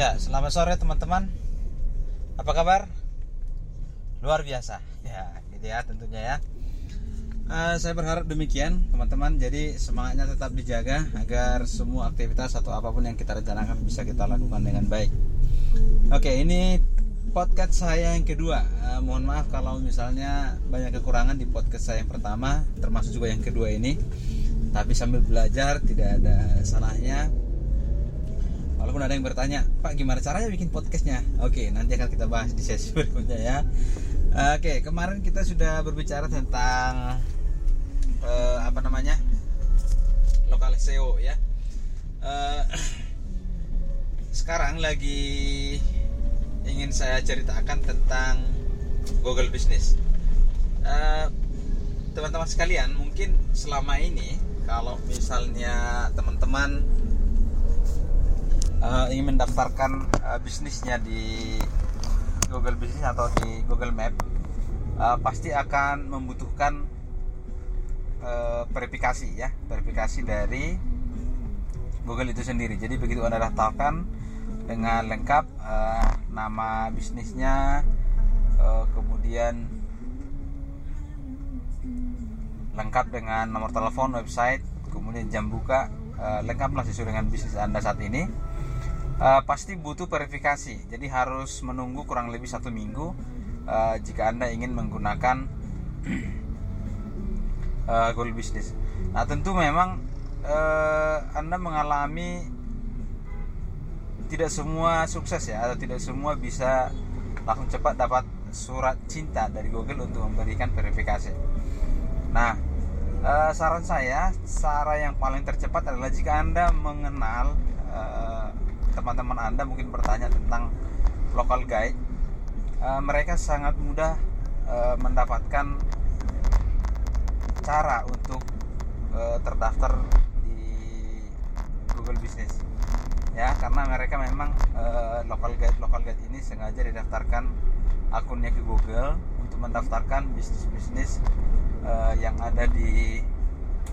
Ya, selamat sore teman-teman. Apa kabar? Luar biasa. Ya, gitu ya tentunya ya. Uh, saya berharap demikian teman-teman. Jadi semangatnya tetap dijaga agar semua aktivitas atau apa pun yang kita rencanakan bisa kita lakukan dengan baik. Oke, ini podcast saya yang kedua. Uh, mohon maaf kalau misalnya banyak kekurangan di podcast saya yang pertama, termasuk juga yang kedua ini. Tapi sambil belajar tidak ada salahnya Walaupun ada yang bertanya, Pak gimana caranya bikin podcastnya? Oke, nanti akan kita bahas di sesi berikutnya ya. Oke, kemarin kita sudah berbicara tentang uh, apa namanya lokal SEO ya. Uh, sekarang lagi ingin saya ceritakan tentang Google Business. Uh, teman-teman sekalian, mungkin selama ini kalau misalnya teman-teman uh, ingin mendaftarkan uh, bisnisnya di Google Business atau di Google Map uh, pasti akan membutuhkan uh, verifikasi ya verifikasi dari Google itu sendiri. Jadi begitu anda daftarkan dengan lengkap uh, nama bisnisnya uh, kemudian lengkap dengan nomor telepon website kemudian jam buka uh, lengkaplah sesuai dengan bisnis anda saat ini uh, pasti butuh verifikasi. Jadi harus menunggu kurang lebih satu minggu uh, jika anda ingin menggunakan uh, Google Business. Nah tentu memang uh, anda mengalami tidak semua sukses ya atau tidak semua bisa langsung cepat dapat surat cinta dari Google untuk memberikan verifikasi. Nah, saran saya, cara yang paling tercepat adalah jika anda mengenal teman-teman anda mungkin bertanya tentang local guide. Uh, mereka sangat mudah uh, mendapatkan cara untuk uh, terdaftar di Google Business. Ya karena mereka memang uh, local guide local guide ini sengaja didaftarkan akunnya ke Google untuk mendaftarkan bisnis-bisnis uh, yang ada di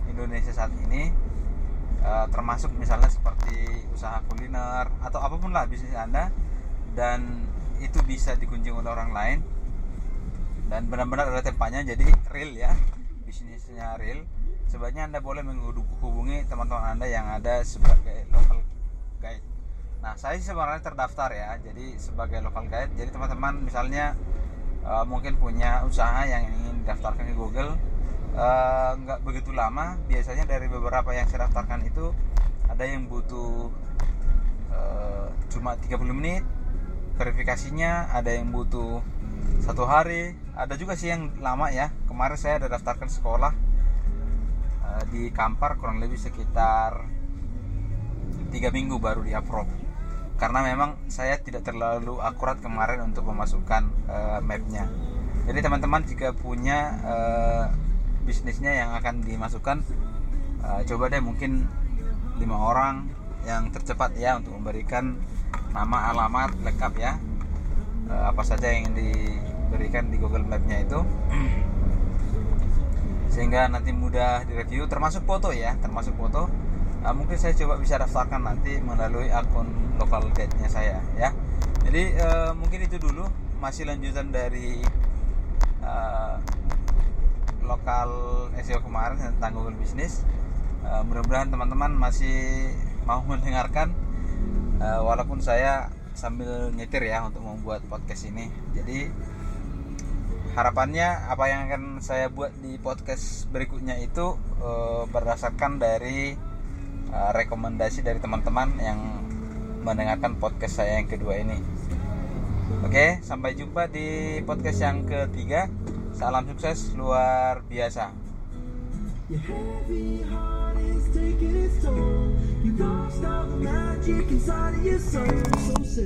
Indonesia saat ini uh, termasuk misalnya seperti usaha kuliner atau apa pun lah bisnis anda dan itu bisa dikunjungi oleh orang lain. Dan benar-benar ada tempatnya jadi real ya bisnisnya real. Sebaiknya anda boleh menghubungi teman-teman anda yang ada sebagai local guide. Nah saya sebenarnya terdaftar ya jadi sebagai local guide. Jadi teman-teman misalnya uh, mungkin punya usaha yang ingin daftarkan ke Google Eh, nggak uh, begitu lama. Biasanya dari beberapa yang saya daftarkan itu ada yang butuh uh, cuma 30 menit verifikasinya ada yang butuh satu hari. Ada juga sih yang lama ya. Kemarin saya ada daftarkan sekolah uh, di Kampar kurang lebih sekitar tiga minggu baru di approve. Karena memang saya tidak terlalu akurat kemarin untuk memasukkan uh, mapnya. Jadi teman-teman jika punya uh, bisnisnya yang akan dimasukkan uh, coba deh mungkin lima orang yang tercepat ya untuk memberikan nama alamat lengkap ya. Uh, apa saja yang diberikan di Google Mapnya itu. Sehingga nanti mudah direview termasuk foto ya termasuk foto. Uh, mungkin saya coba bisa daftarkan nanti melalui akun local guide-nya saya ya. Jadi uh, mungkin itu dulu masih lanjutan dari uh, lokal SEO kemarin tentang Google Business. Uh, mudah-mudahan teman-teman masih mau mendengarkan uh, walaupun saya sambil nyetir ya untuk membuat podcast ini. Jadi harapannya apa yang akan saya buat di podcast berikutnya itu uh, berdasarkan dari uh, rekomendasi dari teman-teman yang mendengarkan podcast saya yang kedua ini. Oke, sampai jumpa di podcast yang ketiga. Salam sukses luar biasa. Your heavy heart is taking its toll. You lost all the magic inside of your soul. So